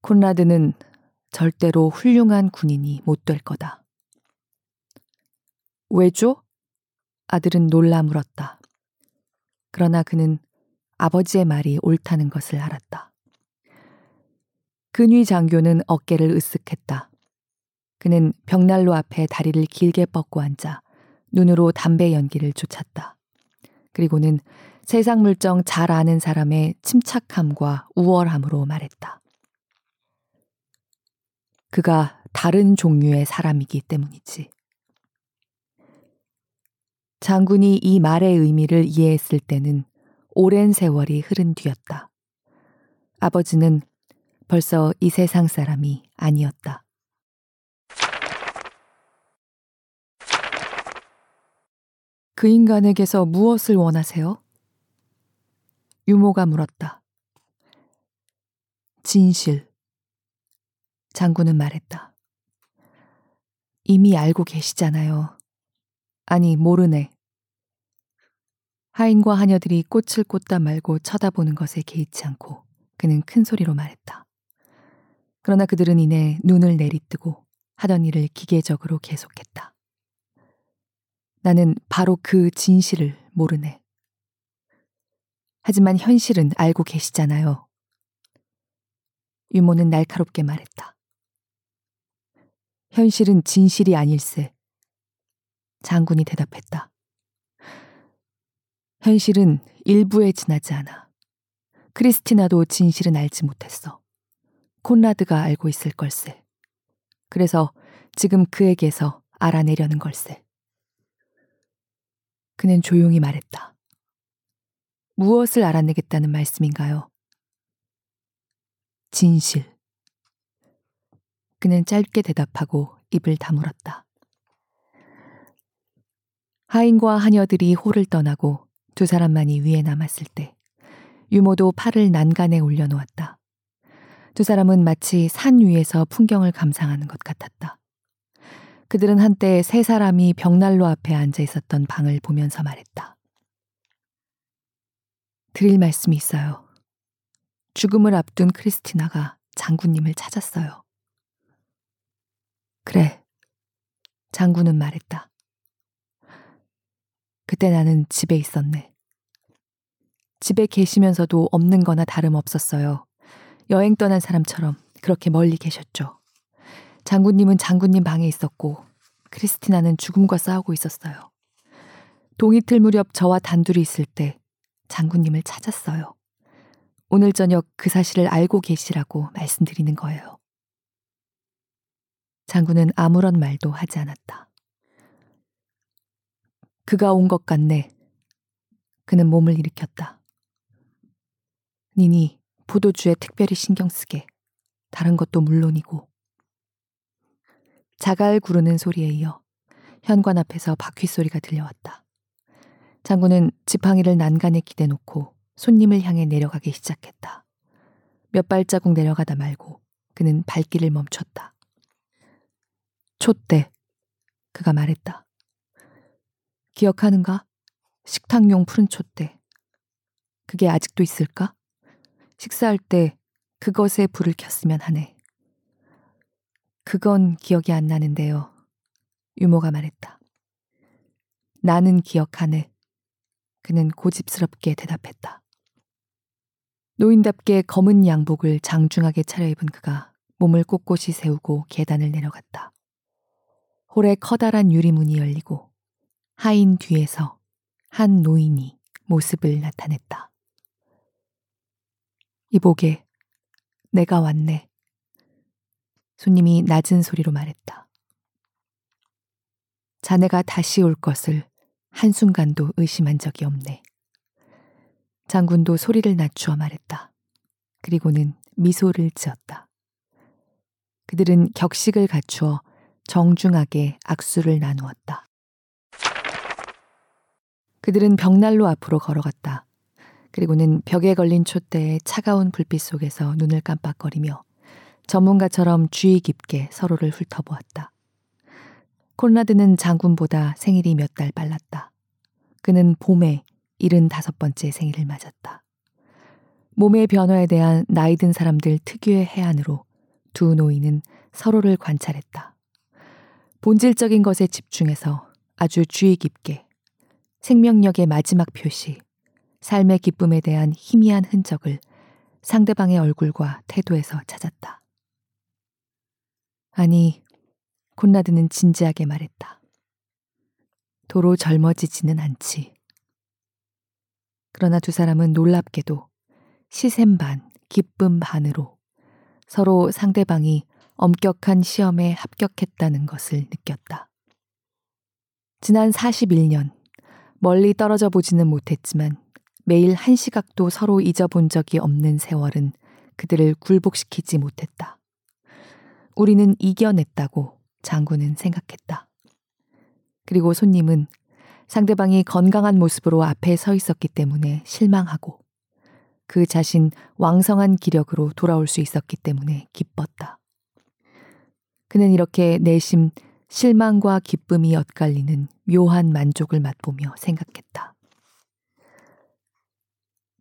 콘라드는 절대로 훌륭한 군인이 못 될 거다. 왜죠? 아들은 놀라 물었다. 그러나 그는 아버지의 말이 옳다는 것을 알았다. 근위 장교는 어깨를 으쓱했다. 그는 벽난로 앞에 다리를 길게 뻗고 앉아 눈으로 담배 연기를 쫓았다. 그리고는 세상 물정 잘 아는 사람의 침착함과 우월함으로 말했다. 그가 다른 종류의 사람이기 때문이지. 장군이 이 말의 의미를 이해했을 때는 오랜 세월이 흐른 뒤였다. 아버지는 벌써 이 세상 사람이 아니었다. 그 인간에게서 무엇을 원하세요? 유모가 물었다. 진실. 장군은 말했다. 이미 알고 계시잖아요. 아니, 모르네. 하인과 하녀들이 꽃을 꽂다 말고 쳐다보는 것에 개의치 않고 그는 큰 소리로 말했다. 그러나 그들은 이내 눈을 내리뜨고 하던 일을 기계적으로 계속했다. 나는 바로 그 진실을 모르네. 하지만 현실은 알고 계시잖아요. 유모는 날카롭게 말했다. 현실은 진실이 아닐세. 장군이 대답했다. 현실은 일부에 지나지 않아. 크리스티나도 진실은 알지 못했어. 콘라드가 알고 있을 걸세. 그래서 지금 그에게서 알아내려는 걸세. 그는 조용히 말했다. 무엇을 알아내겠다는 말씀인가요? 진실. 그는 짧게 대답하고 입을 다물었다. 하인과 하녀들이 홀을 떠나고 두 사람만이 위에 남았을 때 유모도 팔을 난간에 올려놓았다. 두 사람은 마치 산 위에서 풍경을 감상하는 것 같았다. 그들은 한때 세 사람이 벽난로 앞에 앉아 있었던 방을 보면서 말했다. 드릴 말씀이 있어요. 죽음을 앞둔 크리스티나가 장군님을 찾았어요. 그래. 장군은 말했다. 그때 나는 집에 있었네. 집에 계시면서도 없는 거나 다름없었어요. 여행 떠난 사람처럼 그렇게 멀리 계셨죠. 장군님은 장군님 방에 있었고, 크리스티나는 죽음과 싸우고 있었어요. 동이 틀 무렵 저와 단둘이 있을 때 장군님을 찾았어요. 오늘 저녁 그 사실을 알고 계시라고 말씀드리는 거예요. 장군은 아무런 말도 하지 않았다. 그가 온 것 같네. 그는 몸을 일으켰다. 니니 포도주에 특별히 신경 쓰게. 다른 것도 물론이고. 자갈 구르는 소리에 이어 현관 앞에서 바퀴 소리가 들려왔다. 장군은 지팡이를 난간에 기대놓고 손님을 향해 내려가기 시작했다. 몇 발자국 내려가다 말고 그는 발길을 멈췄다. 촛대. 그가 말했다. 기억하는가? 식탁용 푸른 촛대. 그게 아직도 있을까? 식사할 때 그것에 불을 켰으면 하네. 그건 기억이 안 나는데요. 유모가 말했다. 나는 기억하네. 그는 고집스럽게 대답했다. 노인답게 검은 양복을 장중하게 차려입은 그가 몸을 꼿꼿이 세우고 계단을 내려갔다. 홀에 커다란 유리문이 열리고 하인 뒤에서 한 노인이 모습을 나타냈다. 이보게, 내가 왔네. 손님이 낮은 소리로 말했다. 자네가 다시 올 것을 한순간도 의심한 적이 없네. 장군도 소리를 낮추어 말했다. 그리고는 미소를 지었다. 그들은 격식을 갖추어 정중하게 악수를 나누었다. 그들은 벽난로 앞으로 걸어갔다. 그리고는 벽에 걸린 촛대의 차가운 불빛 속에서 눈을 깜빡거리며 전문가처럼 주의 깊게 서로를 훑어보았다. 콘라드는 장군보다 생일이 몇 달 빨랐다. 그는 봄에 75번째 생일을 맞았다. 몸의 변화에 대한 나이 든 사람들 특유의 해안으로 두 노인은 서로를 관찰했다. 본질적인 것에 집중해서 아주 주의 깊게 생명력의 마지막 표시, 삶의 기쁨에 대한 희미한 흔적을 상대방의 얼굴과 태도에서 찾았다. 아니, 콘라드는 진지하게 말했다. 도로 젊어지지는 않지. 그러나 두 사람은 놀랍게도 시샘 반, 기쁨 반으로 서로 상대방이 엄격한 시험에 합격했다는 것을 느꼈다. 지난 41년, 멀리 떨어져 보지는 못했지만 매일 한 시각도 서로 잊어본 적이 없는 세월은 그들을 굴복시키지 못했다. 우리는 이겨냈다고 장군은 생각했다. 그리고 손님은 상대방이 건강한 모습으로 앞에 서 있었기 때문에 실망하고 그 자신 왕성한 기력으로 돌아올 수 있었기 때문에 기뻤다. 그는 이렇게 내심 실망과 기쁨이 엇갈리는 묘한 만족을 맛보며 생각했다.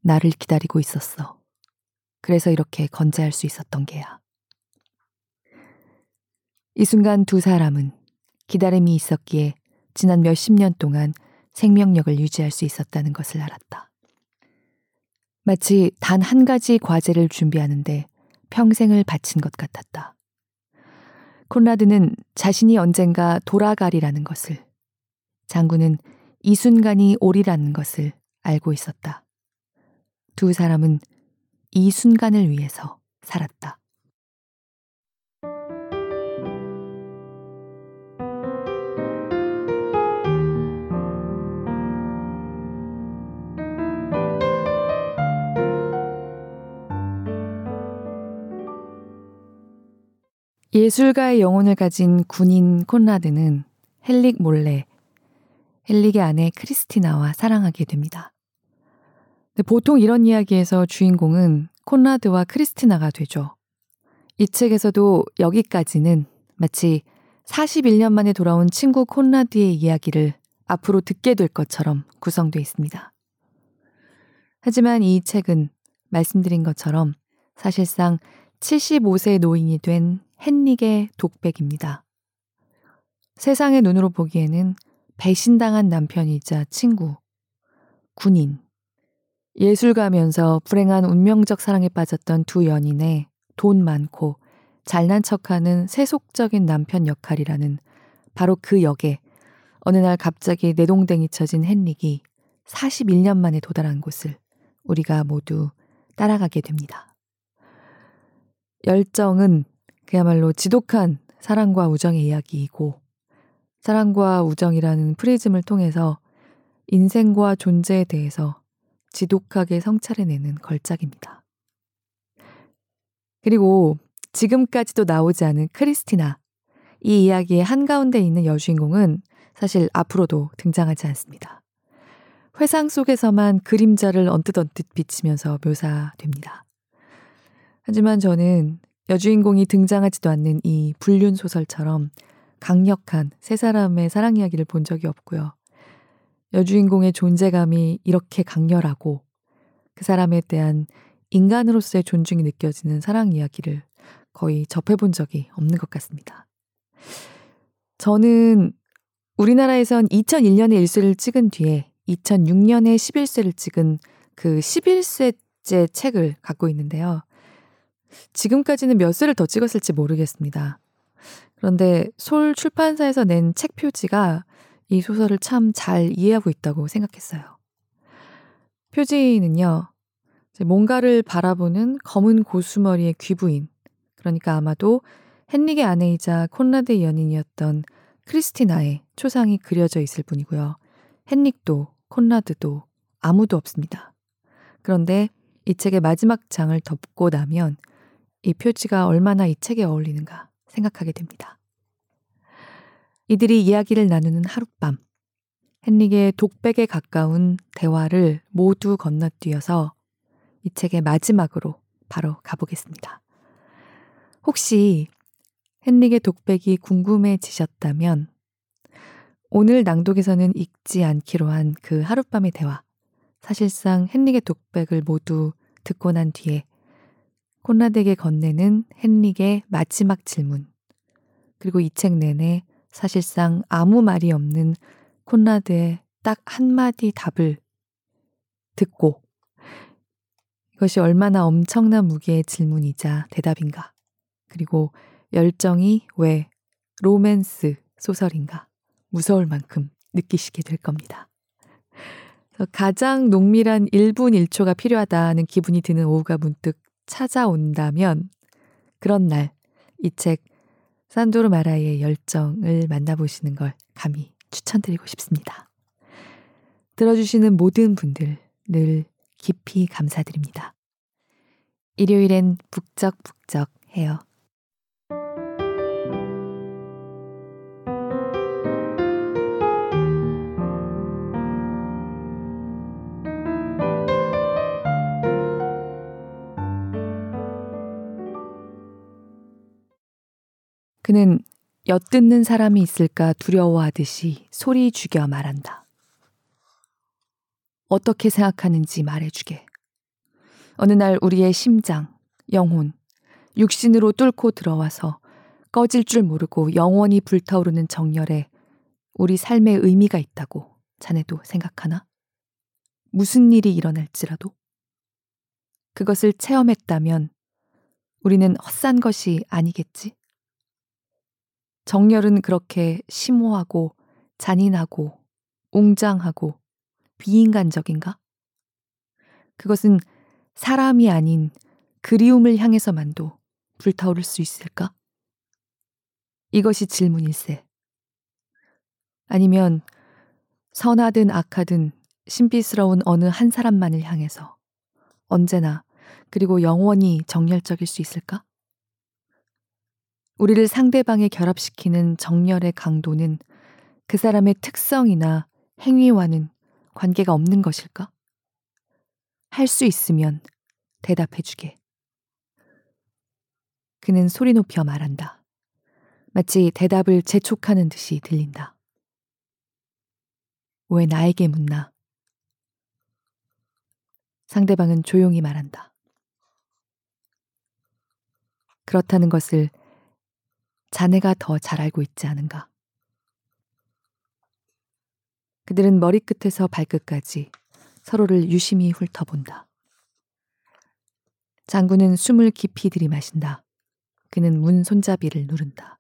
나를 기다리고 있었어. 그래서 이렇게 건재할 수 있었던 게야. 이 순간 두 사람은 기다림이 있었기에 지난 몇십 년 동안 생명력을 유지할 수 있었다는 것을 알았다. 마치 단 한 가지 과제를 준비하는데 평생을 바친 것 같았다. 콘라드는 자신이 언젠가 돌아가리라는 것을, 장군은 이 순간이 오리라는 것을 알고 있었다. 두 사람은 이 순간을 위해서 살았다. 예술가의 영혼을 가진 군인 콘라드는 헬릭 몰래 헬릭의 아내 크리스티나와 사랑하게 됩니다. 보통 이런 이야기에서 주인공은 콘라드와 크리스티나가 되죠. 이 책에서도 여기까지는 마치 41년 만에 돌아온 친구 콘라드의 이야기를 앞으로 듣게 될 것처럼 구성되어 있습니다. 하지만 이 책은 말씀드린 것처럼 사실상 75세 노인이 된 헨릭의 독백입니다. 세상의 눈으로 보기에는 배신당한 남편이자 친구, 군인, 예술가면서 불행한 운명적 사랑에 빠졌던 두 연인의 돈 많고 잘난 척하는 세속적인 남편 역할이라는 바로 그 역에 어느 날 갑자기 내동댕이 쳐진 헨릭이 41년 만에 도달한 곳을 우리가 모두 따라가게 됩니다. 열정은 그야말로 지독한 사랑과 우정의 이야기이고 사랑과 우정이라는 프리즘을 통해서 인생과 존재에 대해서 지독하게 성찰해내는 걸작입니다. 그리고 지금까지도 나오지 않은 크리스티나. 이 이야기의 한가운데 있는 여주인공은 사실 앞으로도 등장하지 않습니다. 회상 속에서만 그림자를 언뜻언뜻 비치면서 묘사됩니다. 하지만 저는 여주인공이 등장하지도 않는 이 불륜 소설처럼 강력한 세 사람의 사랑 이야기를 본 적이 없고요. 여주인공의 존재감이 이렇게 강렬하고 그 사람에 대한 인간으로서의 존중이 느껴지는 사랑 이야기를 거의 접해본 적이 없는 것 같습니다. 저는 우리나라에선 2001년에 1쇄를 찍은 뒤에 2006년에 11쇄를 찍은 그 11쇄째 책을 갖고 있는데요. 지금까지는 몇 쇄를 더 찍었을지 모르겠습니다. 그런데 솔 출판사에서 낸 책 표지가 이 소설을 참 잘 이해하고 있다고 생각했어요. 표지는요, 뭔가를 바라보는 검은 고수머리의 귀부인, 그러니까 아마도 헨릭의 아내이자 콘라드의 연인이었던 크리스티나의 초상이 그려져 있을 뿐이고요. 헨릭도 콘라드도 아무도 없습니다. 그런데 이 책의 마지막 장을 덮고 나면 이 표지가 얼마나 이 책에 어울리는가 생각하게 됩니다. 이들이 이야기를 나누는 하룻밤. 헨릭의 독백에 가까운 대화를 모두 건너뛰어서 이 책의 마지막으로 바로 가보겠습니다. 혹시 헨릭의 독백이 궁금해지셨다면 오늘 낭독에서는 읽지 않기로 한 그 하룻밤의 대화. 사실상 헨릭의 독백을 모두 듣고 난 뒤에 콘라드에게 건네는 헨릭의 마지막 질문. 그리고 이 책 내내 사실상 아무 말이 없는 콘라드의 딱 한마디 답을 듣고 이것이 얼마나 엄청난 무게의 질문이자 대답인가. 그리고 열정이 왜 로맨스 소설인가. 무서울 만큼 느끼시게 될 겁니다. 가장 농밀한 1분 1초가 필요하다는 기분이 드는 오후가 문득 찾아온다면 그런 날 이 책 산도르 마라의 열정을 만나보시는 걸 감히 추천드리고 싶습니다. 들어주시는 모든 분들 늘 깊이 감사드립니다. 일요일엔 북적북적 해요. 그는 엿듣는 사람이 있을까 두려워하듯이 소리 죽여 말한다. 어떻게 생각하는지 말해주게. 어느 날 우리의 심장, 영혼, 육신으로 뚫고 들어와서 꺼질 줄 모르고 영원히 불타오르는 정열에 우리 삶의 의미가 있다고 자네도 생각하나? 무슨 일이 일어날지라도? 그것을 체험했다면 우리는 헛산 것이 아니겠지? 정열은 그렇게 심오하고 잔인하고 웅장하고 비인간적인가? 그것은 사람이 아닌 그리움을 향해서만도 불타오를 수 있을까? 이것이 질문일세. 아니면 선하든 악하든 신비스러운 어느 한 사람만을 향해서 언제나 그리고 영원히 정열적일 수 있을까? 우리를 상대방에 결합시키는 정열의 강도는 그 사람의 특성이나 행위와는 관계가 없는 것일까? 할 수 있으면 대답해 주게. 그는 소리 높여 말한다. 마치 대답을 재촉하는 듯이 들린다. 왜 나에게 묻나? 상대방은 조용히 말한다. 그렇다는 것을 자네가 더 잘 알고 있지 않은가? 그들은 머리끝에서 발끝까지 서로를 유심히 훑어본다. 장군은 숨을 깊이 들이마신다. 그는 문 손잡이를 누른다.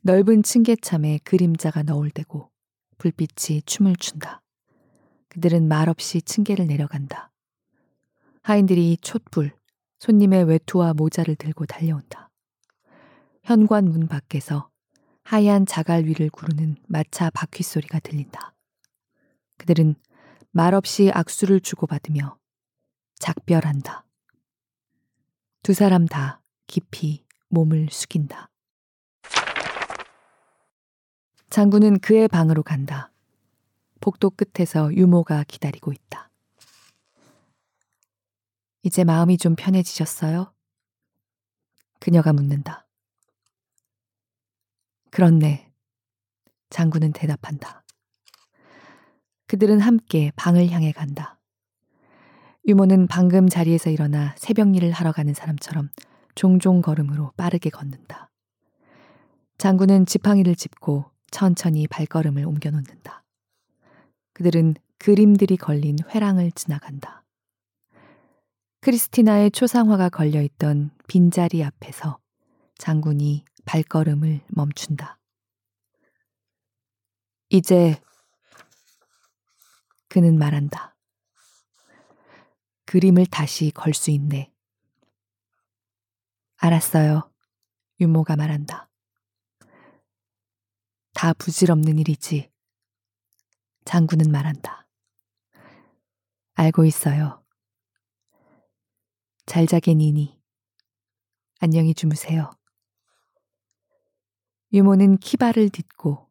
넓은 층계참에 그림자가 너울대고 불빛이 춤을 춘다. 그들은 말없이 층계를 내려간다. 하인들이 촛불, 손님의 외투와 모자를 들고 달려온다. 현관 문 밖에서 하얀 자갈 위를 구르는 마차 바퀴 소리가 들린다. 그들은 말없이 악수를 주고받으며 작별한다. 두 사람 다 깊이 몸을 숙인다. 장군은 그의 방으로 간다. 복도 끝에서 유모가 기다리고 있다. 이제 마음이 좀 편해지셨어요? 그녀가 묻는다. 그렇네. 장군은 대답한다. 그들은 함께 방을 향해 간다. 유모는 방금 자리에서 일어나 새벽 일을 하러 가는 사람처럼 종종 걸음으로 빠르게 걷는다. 장군은 지팡이를 짚고 천천히 발걸음을 옮겨 놓는다. 그들은 그림들이 걸린 회랑을 지나간다. 크리스티나의 초상화가 걸려 있던 빈자리 앞에서 장군이 발걸음을 멈춘다. 이제 그는 말한다. 그림을 다시 걸 수 있네. 알았어요. 유모가 말한다. 다 부질없는 일이지. 장군은 말한다. 알고 있어요. 잘 자게 니니. 안녕히 주무세요. 유모는 키발을 딛고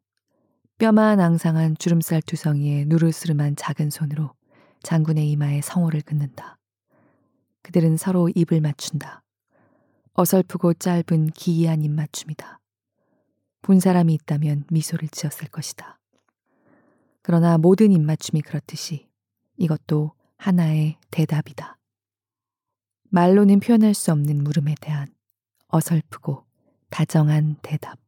뼈만 앙상한 주름살 두성이에 누르스름한 작은 손으로 장군의 이마에 성호를 긋는다. 그들은 서로 입을 맞춘다. 어설프고 짧은 기이한 입맞춤이다. 본 사람이 있다면 미소를 지었을 것이다. 그러나 모든 입맞춤이 그렇듯이 이것도 하나의 대답이다. 말로는 표현할 수 없는 물음에 대한 어설프고 다정한 대답.